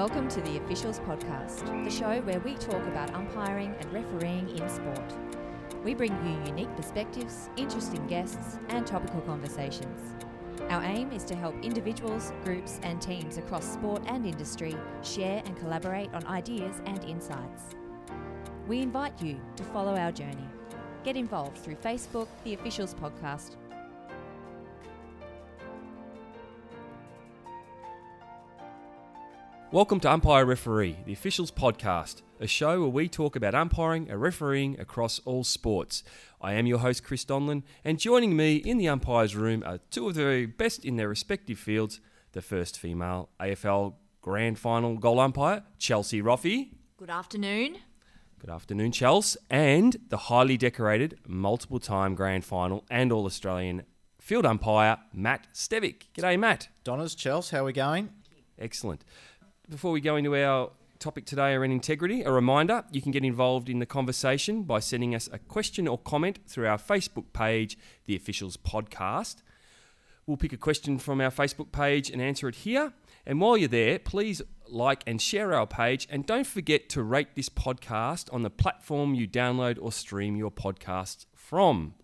Welcome to the Officials Podcast, the show where we talk about umpiring and refereeing in sport. We bring you unique perspectives, interesting guests, and topical conversations. Our aim is to help individuals, groups, and teams across sport and industry share and collaborate on ideas and insights. We invite you to follow our journey. Get involved through Facebook, the Officials Podcast, Welcome to Umpire Referee, the officials podcast, a show where we talk about umpiring and refereeing across all sports. I am your host, Chris Donlan, and joining me in the umpires room are two of the very best in their respective fields the first female AFL Grand Final goal umpire, Chelsea Roffey. Good afternoon. Good afternoon, Chels, and the highly decorated multiple time Grand Final and All Australian field umpire, Matt Stevic. G'day, Matt. Donners, Chels, how are we going? Excellent before we go into our topic today around integrity, a reminder you can get involved in the conversation by sending us a question or comment through our Facebook page, The Officials Podcast. We'll pick a question from our Facebook page and answer it here. And while you're there, please like and share our page. And don't forget to rate this podcast on the platform you download or stream your podcasts from.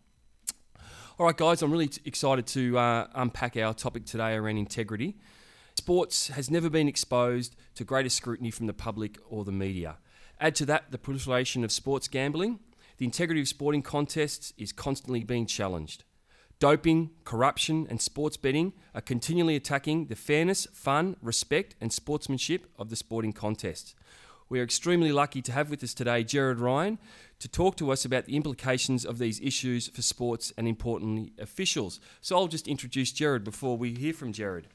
All right, guys, I'm really excited to uh, unpack our topic today around integrity. Sports has never been exposed to greater scrutiny from the public or the media. Add to that the proliferation of sports gambling. The integrity of sporting contests is constantly being challenged. Doping, corruption, and sports betting are continually attacking the fairness, fun, respect, and sportsmanship of the sporting contests. We are extremely lucky to have with us today Gerard Ryan to talk to us about the implications of these issues for sports and, importantly, officials. So I'll just introduce Jared before we hear from Gerard.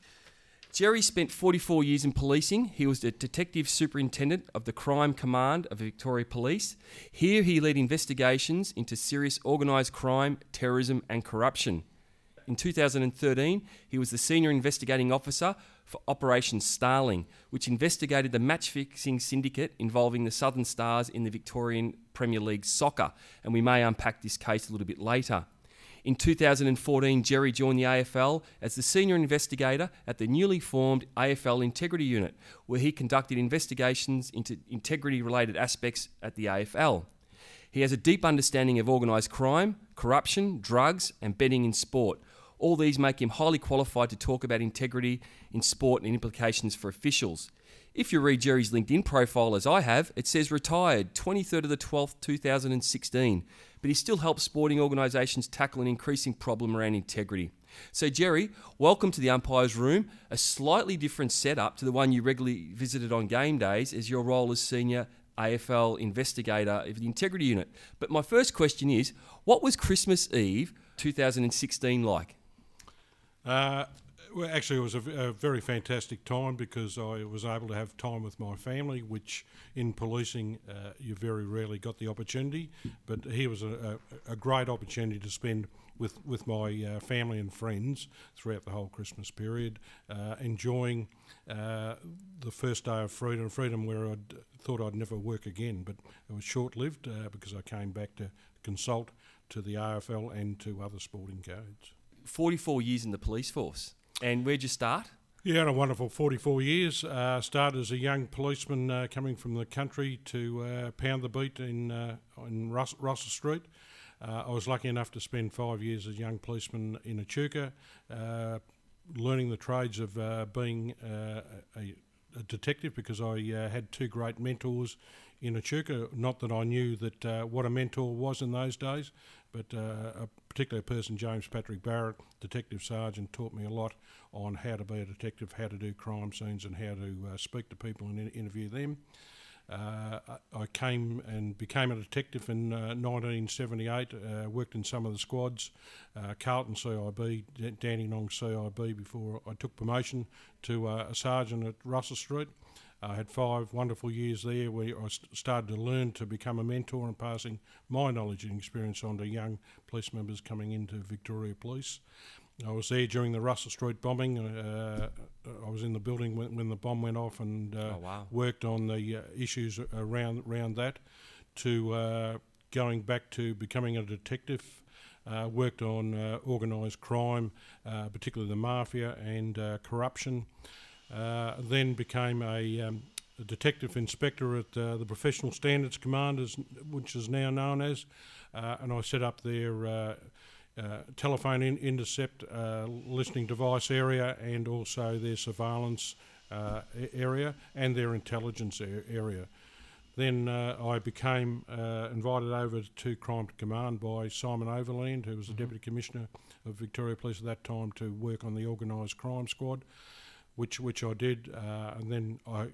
Gerry spent 44 years in policing. He was the detective superintendent of the Crime Command of Victoria Police. Here he led investigations into serious organised crime, terrorism, and corruption. In 2013, he was the senior investigating officer for Operation Starling, which investigated the match fixing syndicate involving the Southern Stars in the Victorian Premier League soccer. And we may unpack this case a little bit later. In 2014, Gerry joined the AFL as the senior investigator at the newly formed AFL Integrity Unit, where he conducted investigations into integrity related aspects at the AFL. He has a deep understanding of organised crime, corruption, drugs, and betting in sport. All these make him highly qualified to talk about integrity in sport and implications for officials. If you read Gerry's LinkedIn profile as I have, it says retired 23rd of the 12th, 2016 but he still helps sporting organisations tackle an increasing problem around integrity. So, Gerry, welcome to the umpire's room, a slightly different setup to the one you regularly visited on game days as your role as senior AFL investigator of the integrity unit. But my first question is what was Christmas Eve 2016 like? Uh, well, actually, it was a, a, very fantastic time because I was able to have time with my family, which in policing uh, you very rarely got the opportunity. But here was a, a, a great opportunity to spend with with my uh, family and friends throughout the whole Christmas period, uh, enjoying uh, the first day of freedom, freedom where I thought I'd never work again. But it was short lived uh, because I came back to consult to the AFL and to other sporting codes. 44 years in the police force. And where'd you start? Yeah, a wonderful 44 years. Uh, started as a young policeman uh, coming from the country to uh, pound the beat in, uh, in Rus- Russell Street. Uh, I was lucky enough to spend five years as a young policeman in Echuca, uh, learning the trades of being a, a, detective because I had two great mentors in Echuca. Not that I knew that what a mentor was in those days, but uh, a particular person, James Patrick Barrett, detective sergeant, taught me a lot on how to be a detective, how to do crime scenes, and how to uh, speak to people and in- interview them. Uh, I came and became a detective in uh, 1978, uh, worked in some of the squads, uh, Carlton CIB, Dandenong CIB, before I took promotion to uh, a sergeant at Russell Street. I had five wonderful years there where I started to learn to become a mentor and passing my knowledge and experience on to young police members coming into Victoria Police. I was there during the Russell Street bombing. Uh, I was in the building when, when the bomb went off and uh, oh, wow. worked on the uh, issues around around that. To uh, going back to becoming a detective, uh, worked on uh, organised crime, particularly the mafia and corruption. Uh, then became a, um, a detective inspector at uh, the Professional Standards Command, as, which is now known as, uh, and I set up their uh, uh, telephone in- intercept uh, listening device area and also their surveillance uh, area and their intelligence area. Then uh, I became uh, invited over to Crime Command by Simon Overland, who was the Deputy Commissioner of Victoria Police at that time, to work on the organised crime squad, which which I did, uh, and then I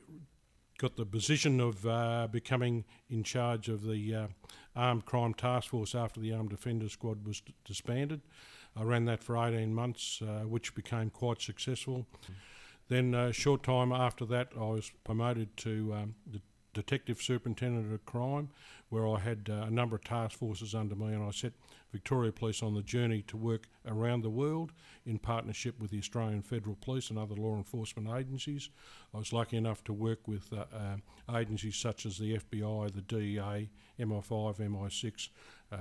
got the position of uh, becoming in charge of the uh, Armed Crime Task Force after the Armed Defender Squad was d- disbanded. I ran that for 18 months, uh, which became quite successful. Then, a short time after that, I was promoted to um, the Detective Superintendent of Crime, where I had uh, a number of task forces under me, and I set Victoria Police on the journey to work around the world in partnership with the Australian Federal Police and other law enforcement agencies. I was lucky enough to work with uh, uh, agencies such as the FBI, the DEA, MI5, MI6, uh,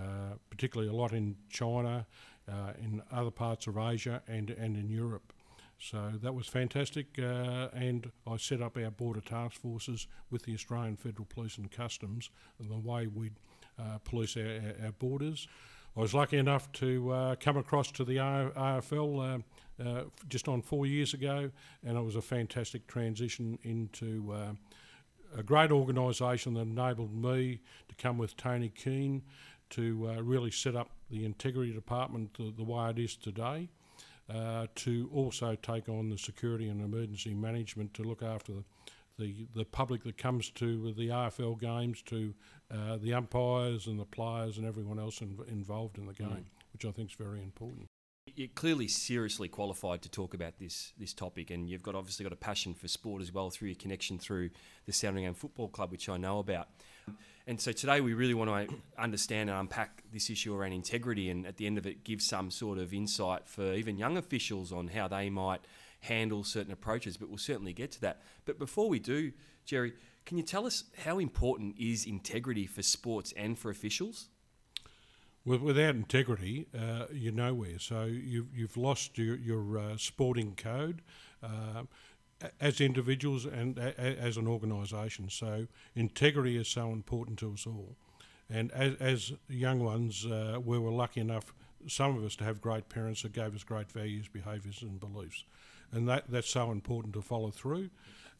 particularly a lot in China, uh, in other parts of Asia, and, and in Europe. So that was fantastic, uh, and I set up our border task forces with the Australian Federal Police and Customs and the way we'd uh, police our, our, borders. I was lucky enough to uh, come across to the AFL uh, uh, just on four years ago, and it was a fantastic transition into uh, a great organisation that enabled me to come with Tony Keane to really set up the integrity department the, the way it is today. Uh, to also take on the security and emergency management to look after the, the, the public that comes to the AFL games, to uh, the umpires and the players and everyone else inv- involved in the game, which I think is very important. You're clearly seriously qualified to talk about this this topic, and you've got obviously got a passion for sport as well through your connection through the Sandringham Football Club, which I know about. And so today we really want to understand and unpack this issue around integrity, and at the end of it, give some sort of insight for even young officials on how they might handle certain approaches. But we'll certainly get to that. But before we do, Gerry, can you tell us how important is integrity for sports and for officials? With, without integrity, uh, you're nowhere. So you've, you've lost your, your uh, sporting code uh, as individuals and a, a- as an organisation. So integrity is so important to us all. And as, as young ones, uh, we were lucky enough, some of us, to have great parents that gave us great values, behaviours, and beliefs. And that, that's so important to follow through.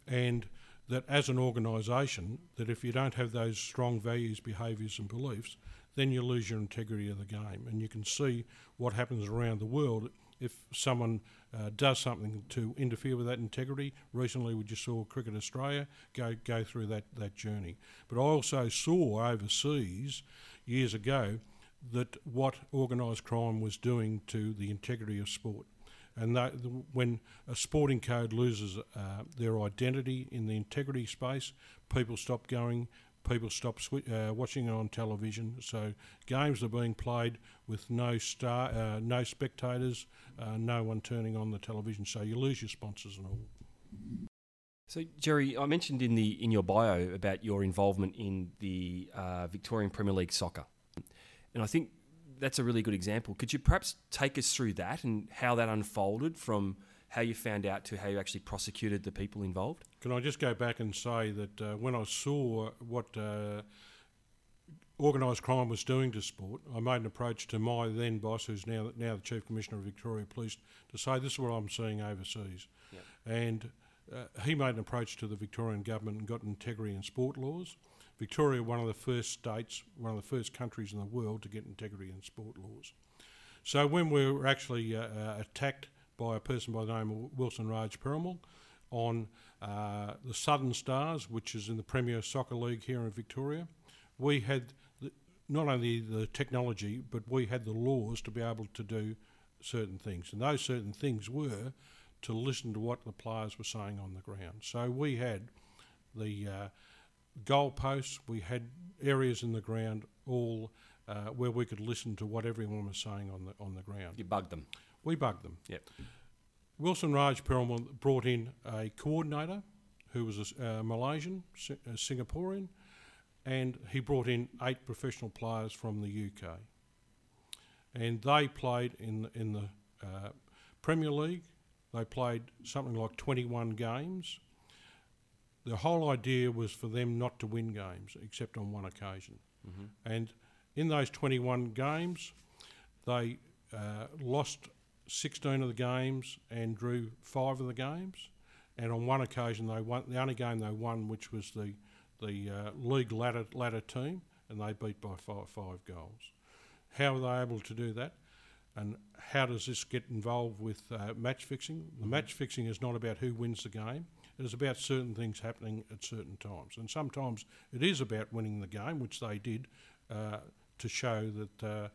And that as an organisation, that if you don't have those strong values, behaviours, and beliefs, then you lose your integrity of the game. And you can see what happens around the world if someone uh, does something to interfere with that integrity. Recently, we just saw Cricket Australia go go through that that journey. But I also saw overseas years ago that what organised crime was doing to the integrity of sport. And that, when a sporting code loses uh, their identity in the integrity space, people stop going, people stop swi- uh, watching it on television. So games are being played with no star, uh, no spectators, uh, no one turning on the television. So you lose your sponsors and all. So, Gerry, I mentioned in the in your bio about your involvement in the uh, Victorian Premier League soccer, and I think that's a really good example. Could you perhaps take us through that and how that unfolded from how you found out to how you actually prosecuted the people involved? Can I just go back and say that uh, when I saw what uh, organised crime was doing to sport, I made an approach to my then boss, who's now now the Chief Commissioner of Victoria Police, to say this is what I'm seeing overseas, Yep. and uh, he made an approach to the Victorian government and got integrity in sport laws. Victoria, one of the first states, one of the first countries in the world to get integrity in sport laws. So when we were actually uh, uh, attacked by a person by the name of Wilson Raj Perumal on uh, the Southern Stars, which is in the Premier Soccer League here in Victoria, we had the, not only the technology, but we had the laws to be able to do certain things. And those certain things were to listen to what the players were saying on the ground. So we had the uh, goalposts, we had areas in the ground all uh, where we could listen to what everyone was saying on the on the ground. You bugged them. We bugged them. Yep. Wilson Raj Perumal brought in a coordinator who was a uh, Malaysian, a Singaporean, and he brought in eight professional players from the UK. And they played in the, in the uh, Premier League, They played something like 21 games. The whole idea was for them not to win games, except on one occasion. And in those 21 games, they uh, lost 16 of the games and drew five of the games. And on one occasion, they won the only game they won, which was the the uh, league ladder ladder team, and they beat by five, five goals. How are they able to do that? And how does this get involved with uh, match fixing? The match fixing is not about who wins the game. It is about certain things happening at certain times. And sometimes it is about winning the game, which they did uh, to show that uh,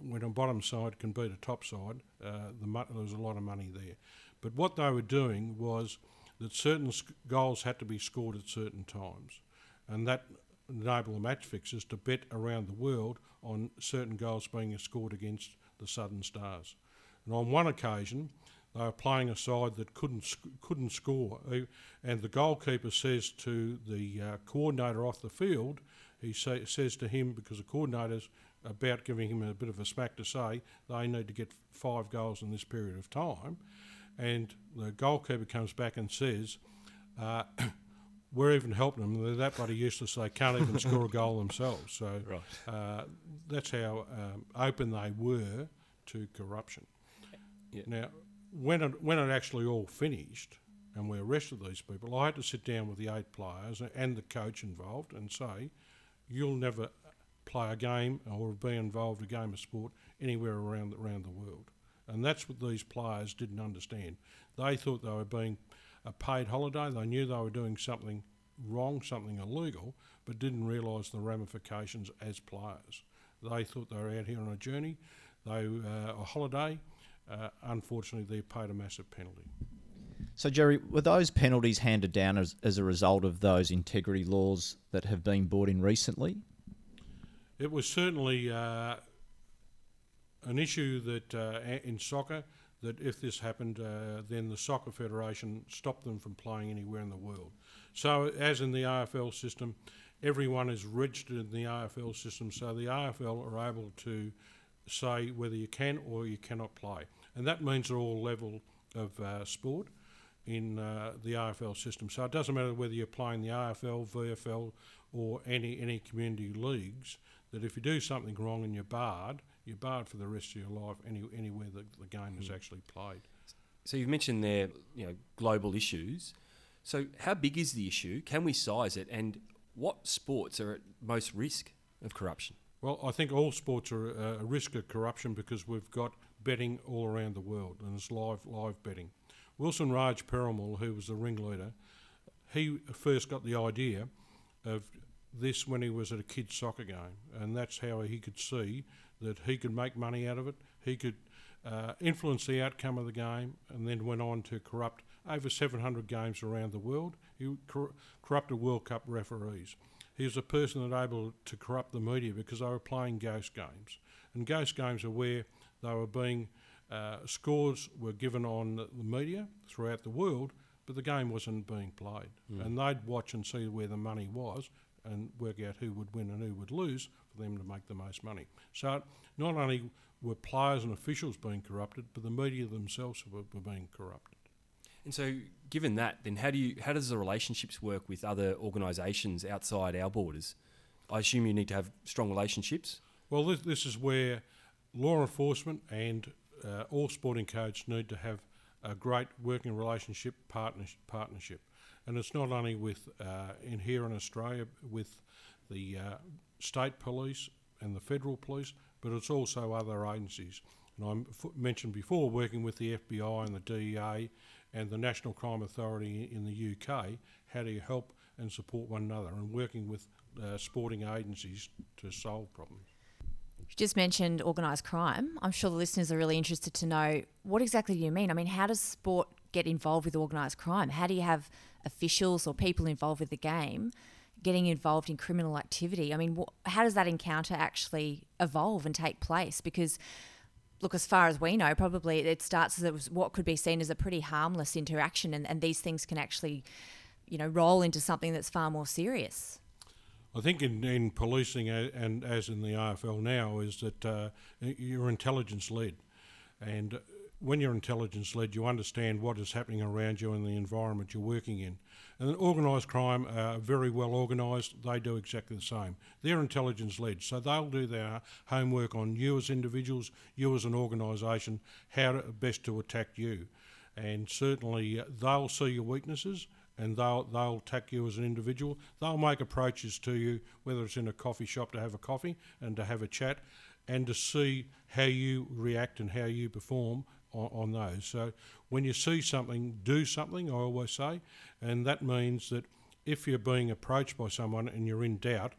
when a bottom side can beat a top side, uh, the mo- there was a lot of money there. But what they were doing was that certain sc- goals had to be scored at certain times. And that enabled the match fixers to bet around the world on certain goals being scored against the Southern Stars. And on one occasion, they were playing a side that couldn't sc- couldn't score, Uh, and the goalkeeper says to the uh, coordinator off the field, he say, says to him because the coordinator's about giving him a bit of a smack to say they need to get five goals in this period of time, and the goalkeeper comes back and says. Uh, we're even helping them. They're that bloody useless. They can't even score a goal themselves. So Right. uh, that's how um, open they were to corruption. Yeah. Now, when it, when it actually all finished and we arrested these people, I had to sit down with the eight players and the coach involved and say, you'll never play a game or be involved in a game of sport anywhere around around the world. And that's what these players didn't understand. They thought they were being a paid holiday. They knew they were doing something wrong, something illegal, but didn't realise the ramifications as players. They thought they were out here on a journey, they uh, a holiday. Uh, unfortunately, they paid a massive penalty. So, Gerry, were those penalties handed down as, as a result of those integrity laws that have been brought in recently? It was certainly uh, an issue that uh, in soccer that if this happened, uh, then the soccer federation stopped them from playing anywhere in the world. So, as in the AFL system, everyone is registered in the AFL system, so the AFL are able to say whether you can or you cannot play, and that means they're all level of uh, sport in uh, the AFL system. So it doesn't matter whether you're playing the AFL, VFL, or any any community leagues. That if you do something wrong and you're barred, you're barred for the rest of your life any, anywhere that the game is actually played. So you've mentioned there, you know, global issues. So how big is the issue? Can we size it? And what sports are at most risk of corruption? Well, I think all sports are uh, a risk of corruption because we've got betting all around the world and it's live live betting. Wilson Raj Perumal, who was the ringleader, he first got the idea of this when he was at a kids' soccer game, and that's how he could see that he could make money out of it. He could uh, influence the outcome of the game, and then went on to corrupt over 700 games around the world. He cor- corrupted World Cup referees. He was a person that able to corrupt the media because they were playing ghost games, and ghost games are where they were being uh, scores were given on the media throughout the world, but the game wasn't being played. And they'd watch and see where the money was and work out who would win and who would lose for them to make the most money. So not only were players and officials being corrupted, but the media themselves were, were being corrupted. And so, given that, then how do you how does the relationships work with other organisations outside our borders? I assume you need to have strong relationships. Well, this, this is where law enforcement and uh, all sporting codes need to have a great working relationship partnership. partnership. And it's not only with uh, in here in Australia with the uh, state police and the federal police, but it's also other agencies. And I f- mentioned before working with the FBI and the DEA and the National Crime Authority in the UK, how do you help and support one another, and working with uh, sporting agencies to solve problems. You just mentioned organised crime. I'm sure the listeners are really interested to know what exactly do you mean? I mean, how does sport get involved with organised crime? How do you have officials or people involved with the game getting involved in criminal activity? I mean, wh- how does that encounter actually evolve and take place? Because look, as far as we know, probably it starts as what could be seen as a pretty harmless interaction, and, and these things can actually, you know, roll into something that's far more serious. I think in, in policing and as in the AFL now is that uh, you're intelligence led, and when you're intelligence led, you understand what is happening around you and the environment you're working in. And organised crime are very well organised. They do exactly the same. They're intelligence led, so they'll do their homework on you as individuals, you as an organisation, how to, best to attack you. And certainly uh, they'll see your weaknesses and they'll they'll attack you as an individual. They'll make approaches to you, whether it's in a coffee shop to have a coffee and to have a chat, and to see how you react and how you perform on, on those. So when you see something, do something. I always say, and that means that if you're being approached by someone and you're in doubt,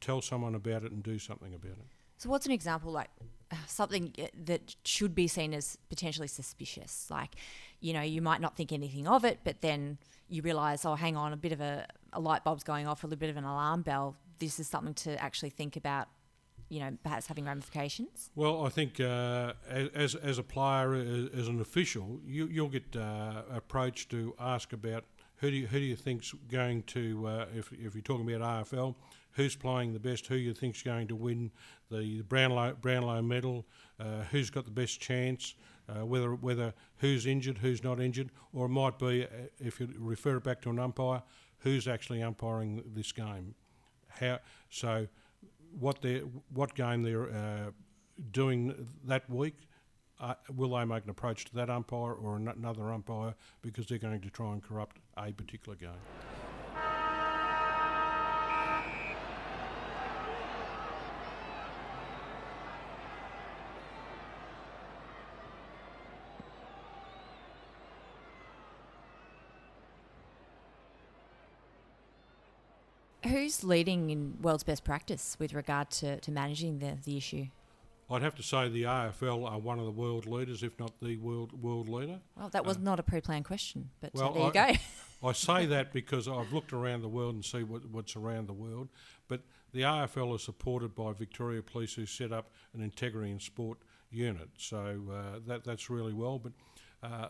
tell someone about it and do something about it. So, what's an example like something uh, that should be seen as potentially suspicious? Like, you know, you might not think anything of it, but then you realise, oh, hang on, a bit of a, a light bulb's going off, a little bit of an alarm bell. This is something to actually think about you know, perhaps having ramifications? Well, I think uh, as, as a player, as, an official, you, you'll get uh, approached to ask about who do you, who do you think's going to, uh, if, if you're talking about AFL, who's playing the best, who you think's going to win the Brownlow, Brownlow medal, uh, who's got the best chance, uh, whether whether who's injured, who's not injured, or it might be, uh, if you refer it back to an umpire, who's actually umpiring this game. How so? What they what game they're uh, doing that week? Uh, will they make an approach to that umpire or another umpire because they're going to try and corrupt a particular game? Who's leading in world's best practice with regard to, to managing the, the issue? I'd have to say the AFL are one of the world leaders, if not the world world leader. Well, that was uh, not a pre-planned question, but well, there you I, go. I say that because I've looked around the world and see what, what's around the world. But the AFL is supported by Victoria Police, who set up an integrity in sport unit. So uh, that that's really well. But uh,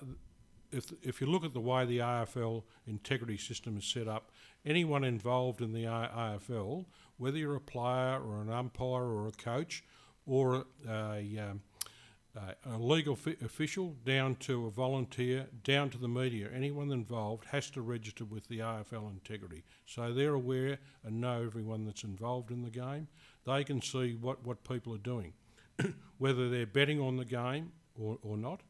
if if you look at the way the AFL integrity system is set up, anyone involved in the AFL, whether you're a player or an umpire or a coach or a, um, a legal fi- official down to a volunteer, down to the media, anyone involved has to register with the AFL Integrity. So they're aware and know everyone that's involved in the game. They can see what, what people are doing, whether they're betting on the game or, or not.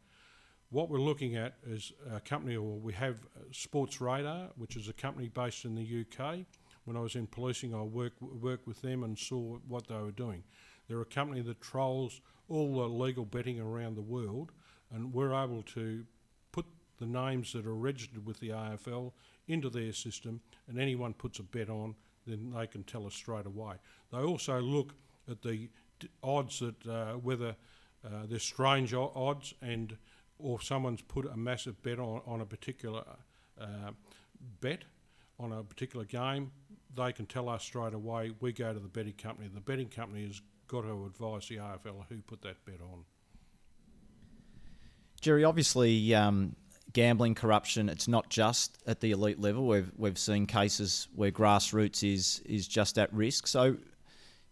What we're looking at is a company, or we have Sports Radar, which is a company based in the UK. When I was in policing, I worked worked with them and saw what they were doing. They're a company that trolls all the legal betting around the world, and we're able to put the names that are registered with the AFL into their system, and anyone puts a bet on, then they can tell us straight away. They also look at the odds that uh, whether uh, they're strange odds and or someone's put a massive bet on, on a particular uh, bet on a particular game, they can tell us straight away. We go to the betting company. The betting company has got to advise the AFL who put that bet on. Gerry, obviously, um, gambling corruption. It's not just at the elite level. We've we've seen cases where grassroots is is just at risk. So,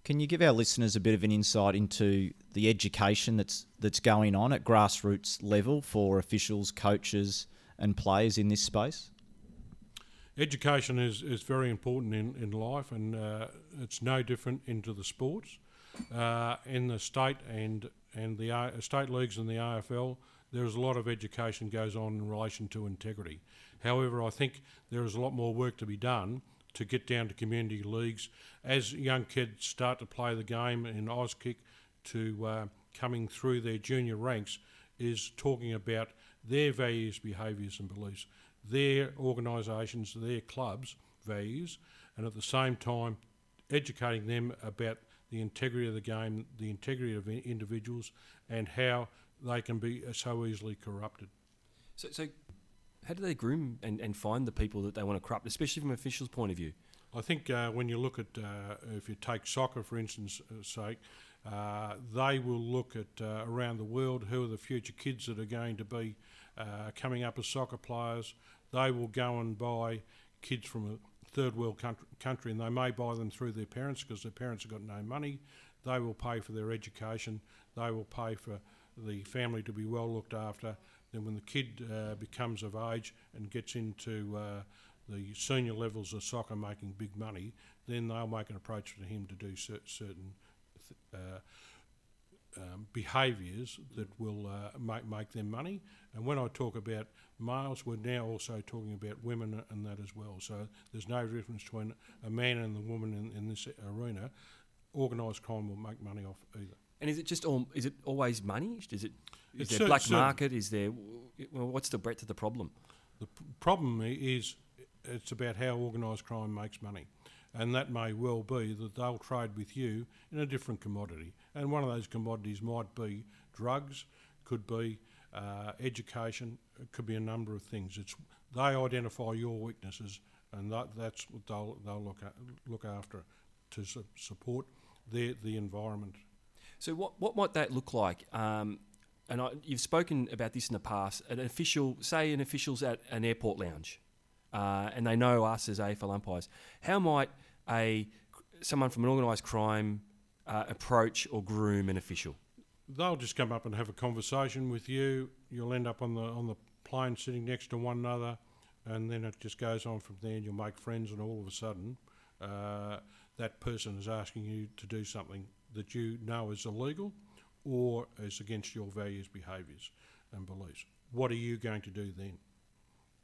can you give our listeners a bit of an insight into the education that's that's going on at grassroots level for officials, coaches, and players in this space? Education is, is very important in, in life, and uh, it's no different into the sports. Uh, in the state and and the uh, state leagues and the AFL, there is a lot of education goes on in relation to integrity. However, I think there is a lot more work to be done to get down to community leagues as young kids start to play the game in Auskick to uh, coming through their junior ranks is talking about their values, behaviours, and beliefs, their organisations, their clubs' values, and at the same time educating them about the integrity of the game, the integrity of individuals, and how they can be so easily corrupted. So, so how do they groom and, and find the people that they want to corrupt, especially from an official's point of view? I think uh, when you look at, uh, if you take soccer for instance' uh, sake, uh, they will look at uh, around the world who are the future kids that are going to be uh, coming up as soccer players. They will go and buy kids from a third world country, country and they may buy them through their parents because their parents have got no money. They will pay for their education. They will pay for the family to be well looked after. Then, when the kid uh, becomes of age and gets into uh, the senior levels of soccer making big money, then they'll make an approach to him to do cer- certain th- uh, um, behaviours that will uh, make, make them money. And when I talk about males, we're now also talking about women and that as well. So there's no difference between a man and the woman in, in this arena. Organised crime will make money off either. And is it just all? Is it always money? Is it? Is there cer- black cer- market? Is there? Well, what's the breadth of the problem? The p- problem is it's about how organised crime makes money. And that may well be that they'll trade with you in a different commodity. And one of those commodities might be drugs, could be uh, education, it could be a number of things. It's They identify your weaknesses and that, that's what they'll, they'll look, at, look after to su- support their, the environment. So what what might that look like? Um, and I, you've spoken about this in the past. An official, say, an official's at an airport lounge, uh, and they know us as AFL umpires. How might a someone from an organised crime uh, approach or groom an official? they'll just come up and have a conversation with you. You'll end up on the on the plane sitting next to one another, and then it just goes on from there. And you'll make friends, and all of a sudden, uh, that person is asking you to do something that you know is illegal or is against your values, behaviours, and beliefs. What are you going to do then?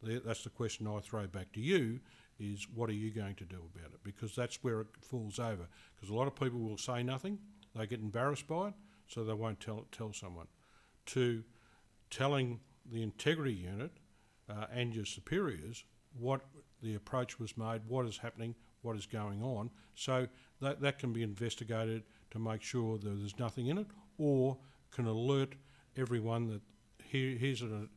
That's the question I throw back to you: is what are you going to do about it? Because that's where it falls over. Because a lot of people will say nothing; they get embarrassed by it, so they won't tell tell someone. To telling the integrity unit uh, and your superiors what the approach was made, what is happening, what is going on, so that that can be investigated to make sure that there's nothing in it, or can alert everyone that here, here's a,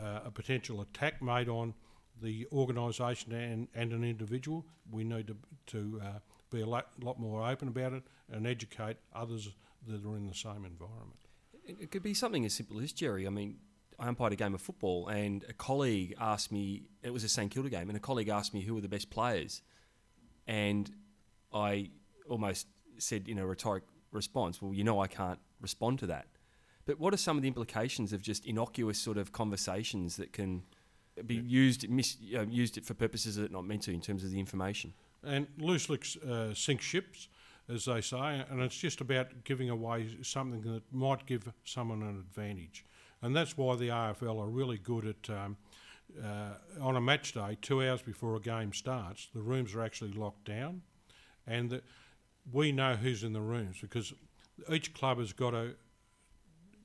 uh, a potential attack made on the organisation and, and an individual. We need to, to uh, be a lot, lot more open about it and educate others that are in the same environment. It, could be something as simple as Gerry. I mean, I umpired a game of football, and a colleague asked me. It was a St Kilda game, and a colleague asked me who were the best players, and I almost said in a rhetoric response, "Well, you know, I can't respond to that." But what are some of the implications of just innocuous sort of conversations that can be used mis, know, used for purposes that are not meant to in terms of the information? And loose lips uh, sink ships, as they say, and it's just about giving away something that might give someone an advantage. And that's why the AFL are really good at, um, uh, on a match day, two hours before a game starts, the rooms are actually locked down, and the, we know who's in the rooms because each club has got to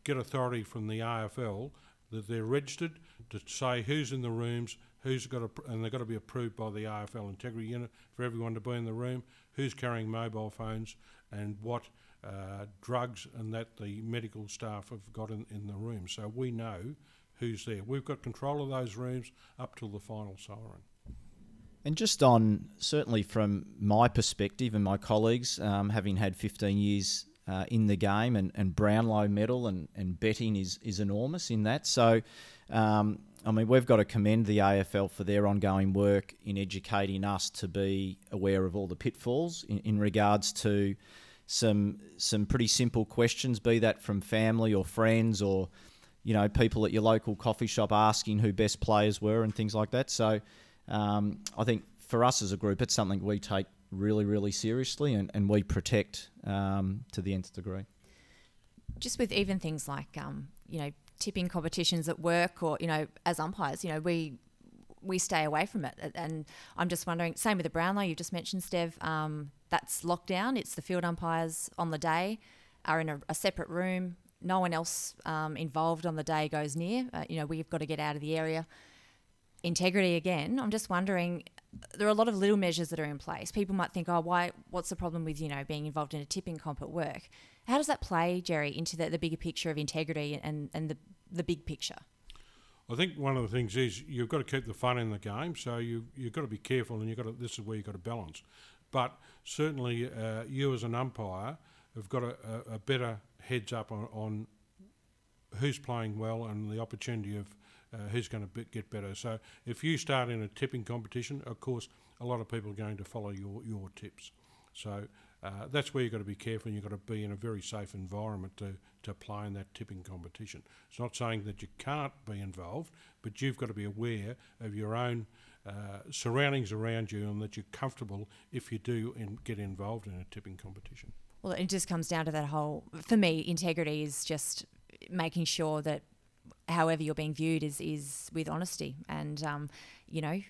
get authority from the AFL that they're registered to say who's in the rooms, who's got to, and they've got to be approved by the AFL Integrity Unit for everyone to be in the room, who's carrying mobile phones, and what uh, drugs and that the medical staff have got in, in the room. So we know who's there. We've got control of those rooms up till the final siren. And just on, certainly from my perspective and my colleagues, um, having had 15 years uh, in the game and, and Brownlow medal and, and betting is, is enormous in that. So, um, I mean, we've got to commend the AFL for their ongoing work in educating us to be aware of all the pitfalls in, in regards to some some pretty simple questions, be that from family or friends or you know people at your local coffee shop asking who best players were and things like that. So um, I think for us as a group, it's something we take really, really seriously and, and we protect um, to the nth degree. just with even things like um, you know tipping competitions at work or you know as umpires you know we we stay away from it. And i'm just wondering same with the brownlow you just mentioned stev um, that's lockdown it's the field umpires on the day are in a, a separate room. No one else um, involved on the day goes near. Uh, you know we've got to get out of the area. Integrity again i'm just wondering there are a lot of little measures that are in place. People might think oh why what's the problem with you know being involved in a tipping comp at work? How does that play Gerry into the, the bigger picture of integrity and, and the, the big picture? I think one of the things is you've got to keep the fun in the game, so you you've got to be careful, and you've got to, this is where you've got to balance. But certainly, uh, you as an umpire have got a, a, a better heads up on, on who's playing well and the opportunity of uh, who's going to be, get better. So if you start in a tipping competition, of course, a lot of people are going to follow your, your tips. So uh, that's where you've got to be careful and you've got to be in a very safe environment to, to play in that tipping competition. It's not saying that you can't be involved, but you've got to be aware of your own uh, surroundings around you and that you're comfortable if you do in, get involved in a tipping competition. Well, it just comes down to that whole. For me, integrity is just making sure that however you're being viewed is is with honesty. And um, you know,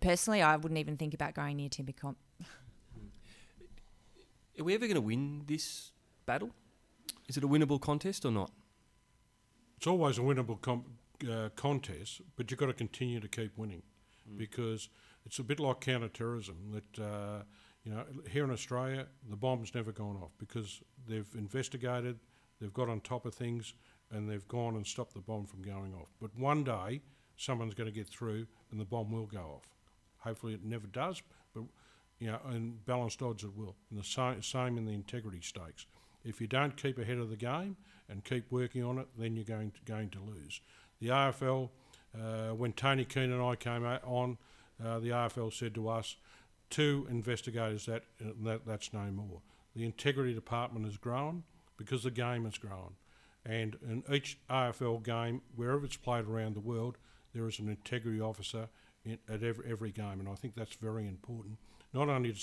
personally, I wouldn't even think about going near tipping comp. Are we ever going to win this battle? Is it a winnable contest or not? It's always a winnable com- uh, contest, but you've got to continue to keep winning because it's a bit like counter-terrorism that uh, you know here in Australia the bomb's never gone off because they've investigated, they've got on top of things, and they've gone and stopped the bomb from going off. But one day someone's going to get through and the bomb will go off. Hopefully it never does, but you know, and balanced odds it will. And the same, same in the integrity stakes. If you don't keep ahead of the game and keep working on it, then you're going to, going to lose. The AFL, uh, when Tony Keane and I came on, uh, the AFL said to us, two investigators, that, that that's no more. The integrity department has grown because the game has grown. And in each AFL game, wherever it's played around the world, there is an integrity officer in, at every, every game, and I think that's very important. Not only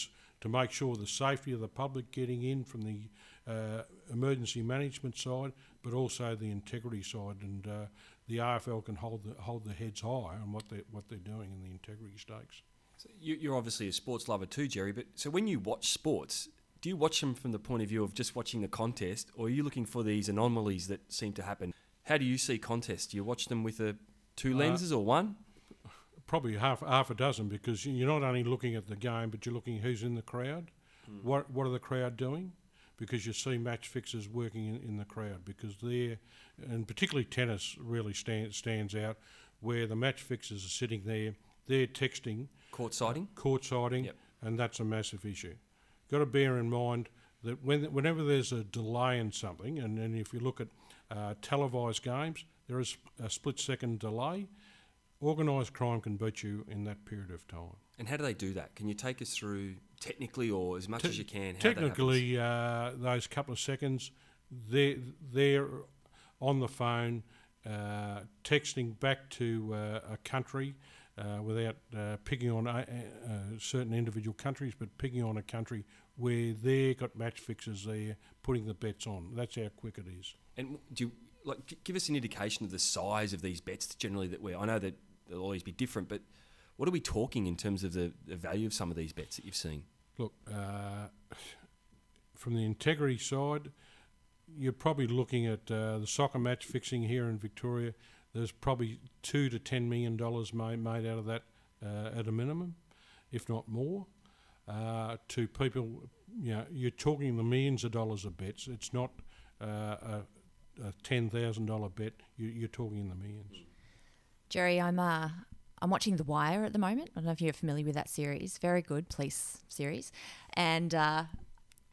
to, make sure the safety of the public getting in from the uh, emergency management side, but also the integrity side, and uh, the AFL can hold the, hold their heads high on what they what they're doing in the integrity stakes. So you, you're obviously a sports lover too, Gerry. But so when you watch sports, do you watch them from the point of view of just watching the contest, or are you looking for these anomalies that seem to happen? How do you see contests? Do you watch them with a two Uh, lenses or one? Probably half half a dozen because you're not only looking at the game, but you're looking who's in the crowd, what what are the crowd doing, because you see match fixers working in, in the crowd because they're, and particularly tennis really stand, stands out, where the match fixers are sitting there, they're texting, Court siding? court siding, Yep. and that's a massive issue. Got to bear in mind that when, whenever there's a delay in something, and, and if you look at uh, televised games, there is a split second delay. Organised crime can beat you in that period of time. And how do they do that? Can you take us through technically or as much Te- as you can? How they do that? Technically, uh, those couple of seconds, they're, they're on the phone, uh, texting back to uh, a country uh, without uh, picking on a, certain individual countries, but picking on a country where they've got match fixers there putting the bets on. That's how quick it is. And do you, like give us an indication of the size of these bets generally that we're. I know that they'll always be different, but what are we talking in terms of the, the value of some of these bets that you've seen? Look, uh, from the integrity side, you're probably looking at uh, the soccer match fixing here in Victoria. There's probably two to ten million dollars made, made out of that uh, at a minimum, if not more. Uh, to people, you know, you're talking the millions of dollars of bets. It's not uh, a, a ten thousand dollar bet. You, you're talking in the millions. Gerry, I'm uh, I'm watching The Wire at the moment. I don't know if you're familiar with that series. Very good police series, and uh,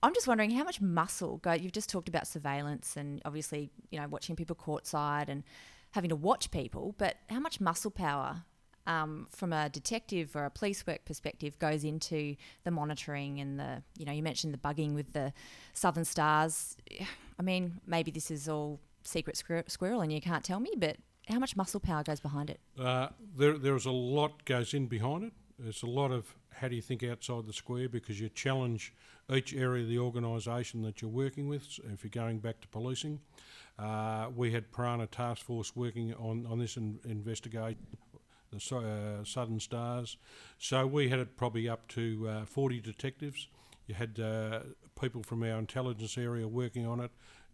I'm just wondering how much muscle. Go, you've just talked about surveillance and obviously you know watching people courtside and having to watch people, but how much muscle power um, from a detective or a police work perspective goes into the monitoring and the you know you mentioned the bugging with the Southern Stars. I mean maybe this is all secret squir- squirrel and you can't tell me, but how much muscle power goes behind it? Uh, there, there's a lot goes in behind it. There's a lot of how do you think outside the square because you challenge each area of the organisation that you're working with. So if you're going back to policing, uh, we had Piranha Task Force working on, on this in, investigation, the uh, Southern Stars. So we had it probably up to uh, 40 detectives. You had uh, people from our intelligence area working on it.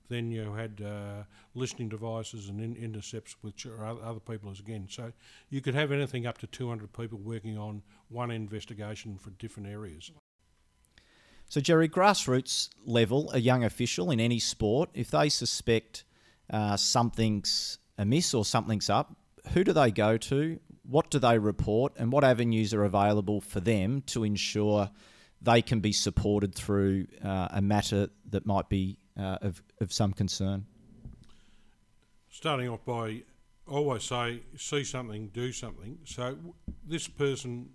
Then you had uh, listening devices and in- intercepts, which are other people as again. So you could have anything up to 200 people working on one investigation for different areas. So, Gerry, grassroots level, a young official in any sport, if they suspect uh, something's amiss or something's up, who do they go to? What do they report? And what avenues are available for them to ensure they can be supported through uh, a matter that might be uh, of, of some concern? starting off by always say see something do something so this person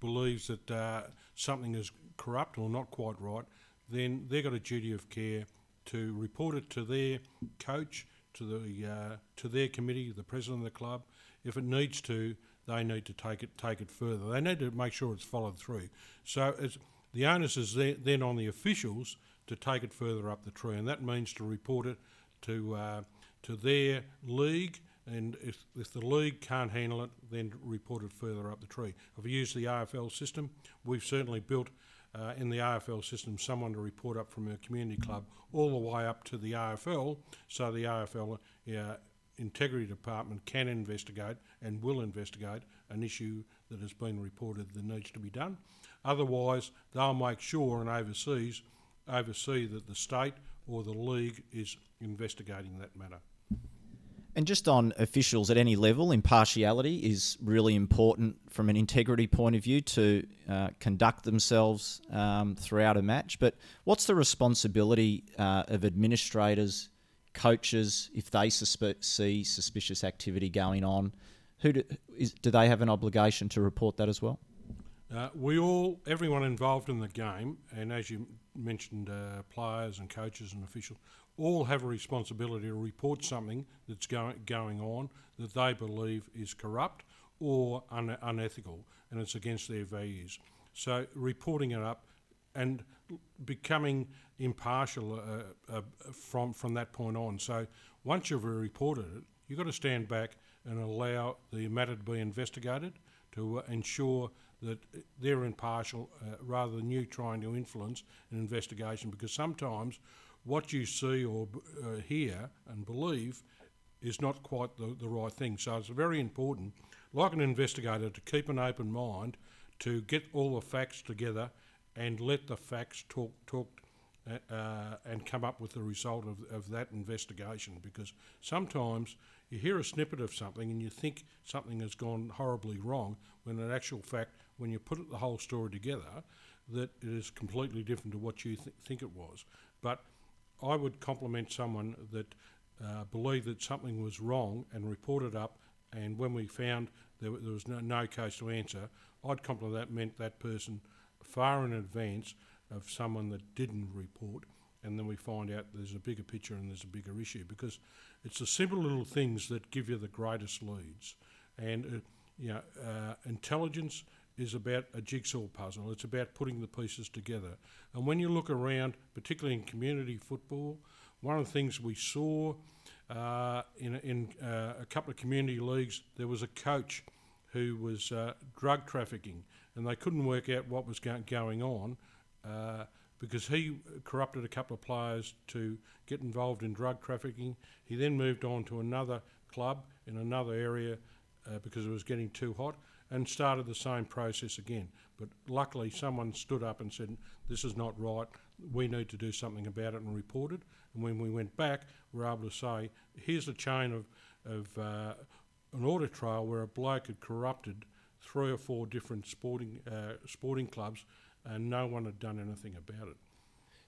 believes that uh, something is corrupt or not quite right, then they've got a duty of care to report it to their coach, to the uh, to their committee, the president of the club. If it needs to, they need to take it take it further. They need to make sure it's followed through. So the onus is there, then on the officials to take it further up the tree, and that means to report it to uh, to their league. And if, if the league can't handle it, then report it further up the tree. If we use the AFL system, we've certainly built uh, in the AFL system someone to report up from a community club all the way up to the AFL, so the AFL uh, integrity department can investigate and will investigate an issue that has been reported that needs to be done. Otherwise, they'll make sure and overseas oversee that the state or the league is investigating that matter. And just on officials at any level, impartiality is really important from an integrity point of view to uh, conduct themselves um, throughout a match. But what's the responsibility uh, of administrators, coaches, if they suspe- see suspicious activity going on? Who do, is, do they have an obligation to report that as well? Uh, we all, everyone involved in the game, and as you mentioned, uh, players and coaches and officials, all have a responsibility to report something that's going going on that they believe is corrupt or un- unethical, and it's against their values. So reporting it up and becoming impartial uh, uh, from from that point on. So once you've reported it, you've got to stand back and allow the matter to be investigated to uh, ensure that they're impartial uh, rather than you trying to influence an investigation because sometimes what you see or uh, hear and believe is not quite the, the right thing. So it's very important, like an investigator, to keep an open mind, to get all the facts together and let the facts talk talk uh, uh, and come up with the result of, of that investigation because sometimes you hear a snippet of something and you think something has gone horribly wrong when in actual fact when you put the whole story together that it is completely different to what you th- think it was. But I would compliment someone that uh, believed that something was wrong and reported up, and when we found there, there was no, no case to answer, I'd compliment that meant that person far in advance of someone that didn't report, and then we find out there's a bigger picture and there's a bigger issue because it's the simple little things that give you the greatest leads, and uh, you know, uh, intelligence is about a jigsaw puzzle. It's about putting the pieces together. And when you look around, particularly in community football, one of the things we saw uh, in, in uh, a couple of community leagues, there was a coach who was uh, drug trafficking, and they couldn't work out what was go- going on uh, because he corrupted a couple of players to get involved in drug trafficking. He then moved on to another club in another area uh, because it was getting too hot and started the same process again. But luckily, someone stood up and said, This is not right. We need to do something about it and report it. And when we went back, we were able to say, Here's a chain of, of uh, an audit trail where a bloke had corrupted three or four different sporting, uh, sporting clubs and no one had done anything about it.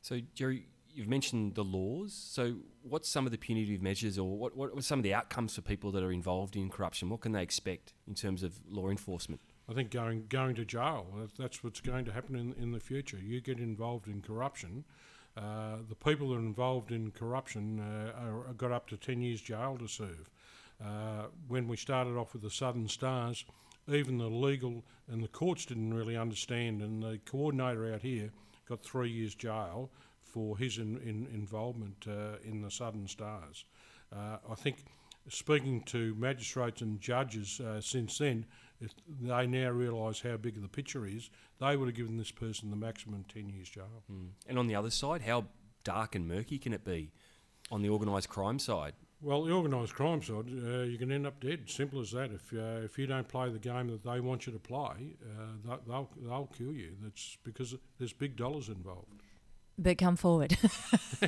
So, Gerry, you've mentioned the laws. So, what's some of the punitive measures, or what, what are some of the outcomes for people that are involved in corruption? What can they expect in terms of law enforcement? I think going going to jail. That's what's going to happen in in the future. You get involved in corruption. Uh, the people that are involved in corruption uh, are, are got up to 10 years jail to serve. Uh, when we started off with the Southern Stars, even the legal and the courts didn't really understand, and the coordinator out here got three years jail for his in, in involvement uh, in the Southern Stars. Uh, I think speaking to magistrates and judges uh, since then, they now realise how big the picture is, they would have given this person the maximum 10 years jail. Mm. And on the other side, how dark and murky can it be on the organised crime side? Well, the organised crime side, uh, you can end up dead. Simple as that. If uh, if you don't play the game that they want you to play, uh, they'll they'll kill you. That's because there's big dollars involved but come forward.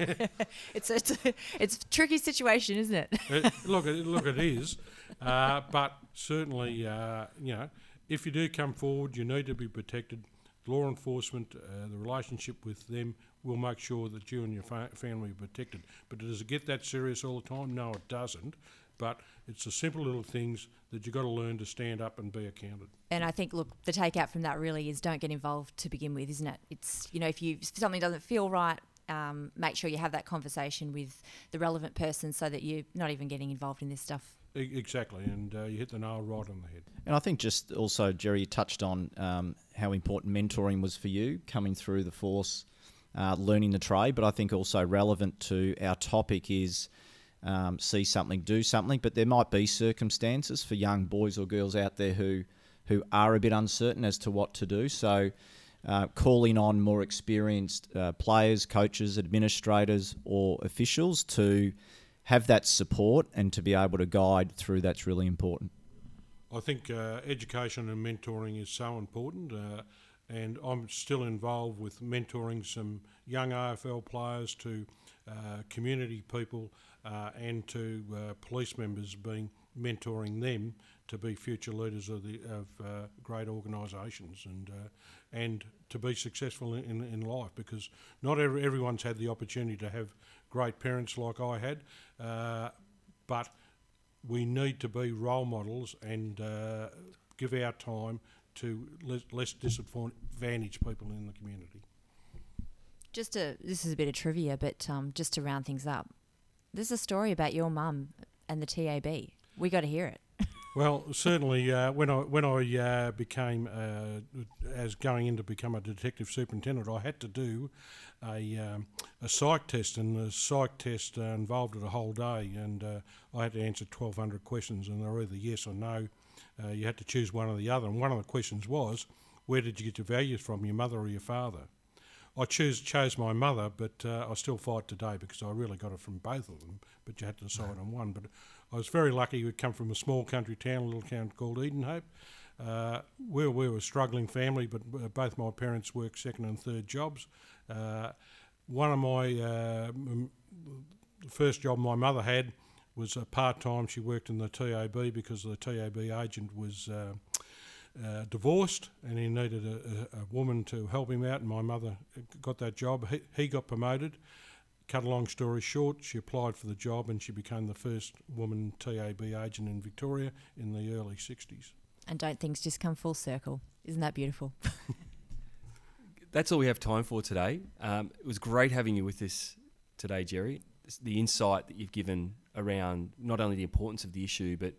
it's, it's a, it's a tricky situation, isn't it? it look, it, look, it is, uh, but certainly, uh, you know, if you do come forward, you need to be protected. Law enforcement, uh, the relationship with them will make sure that you and your fa- family are protected. But does it get that serious all the time? No, it doesn't. but it's the simple little things that you've got to learn to stand up and be accounted. And I think, look, the takeout from that really is don't get involved to begin with, isn't it? It's, you know, if you if something doesn't feel right, um, make sure you have that conversation with the relevant person so that you're not even getting involved in this stuff. E- Exactly, and uh, you hit the nail right on the head. And I think just also, Gerry, you touched on um, how important mentoring was for you coming through the force, uh, learning the trade. But I think also relevant to our topic is um, see something, do something. But there might be circumstances for young boys or girls out there who who are a bit uncertain as to what to do. So. Uh, calling on more experienced uh, players, coaches, administrators, or officials to have that support and to be able to guide through that's really important. I think uh, education and mentoring is so important, uh, and I'm still involved with mentoring some young AFL players to uh, community people uh, and to uh, police members, being mentoring them to be future leaders of the of uh, great organisations and uh, and to be successful in, in, life because not every, everyone's had the opportunity to have great parents like I had, uh, but we need to be role models and give our time to less, less disadvantaged people in the community. Just to, this is a bit of trivia, but um, just to round things up, there's a story about your mum and the TAB. We got to hear it. Well, certainly uh, when I when I uh, became uh, as going in to become a detective superintendent, I had to do a um, a psych test, and the psych test uh, involved it a whole day, and uh, I had to answer twelve hundred questions, and they're either yes or no. Uh, you had to choose one or the other, and one of the questions was, "Where did you get your values from, your mother or your father?" I choose chose my mother, but uh, I still fight today because I really got it from both of them. But you had to decide on one. But I was very lucky. We come from a small country town, a little town called Edenhope. Uh, we, we were a struggling family, but uh, both my parents worked second and third jobs. Uh, one of my uh, m- first job my mother had was a part time. She worked in the TAB because the TAB agent was uh, uh, divorced and he needed a, a, a woman to help him out. And my mother got that job. He, he got promoted. Cut a long story short, she applied for the job and she became the first woman TAB agent in Victoria in the early 60s. And don't things just come full circle? Isn't that beautiful? That's all we have time for today. Um, it was great having you with us today, Gerry. The insight that you've given around not only the importance of the issue, but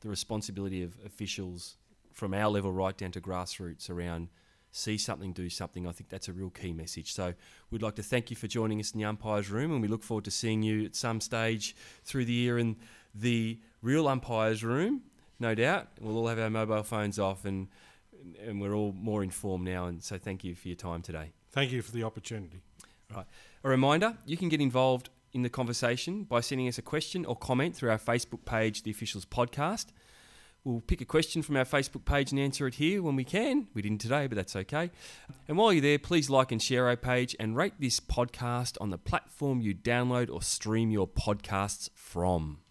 the responsibility of officials from our level right down to grassroots around see something, do something. I think that's a real key message. So we'd like to thank you for joining us in the umpires room, and we look forward to seeing you at some stage through the year in the real umpires room. No doubt, we'll all have our mobile phones off, and and we're all more informed now. And so thank you for your time today. Thank you for the opportunity. Right. A reminder you can get involved in the conversation by sending us a question or comment through our Facebook page, The Officials Podcast. We'll pick a question from our Facebook page and answer it here when we can. We didn't today, but that's okay. And while you're there, please like and share our page and rate this podcast on the platform you download or stream your podcasts from.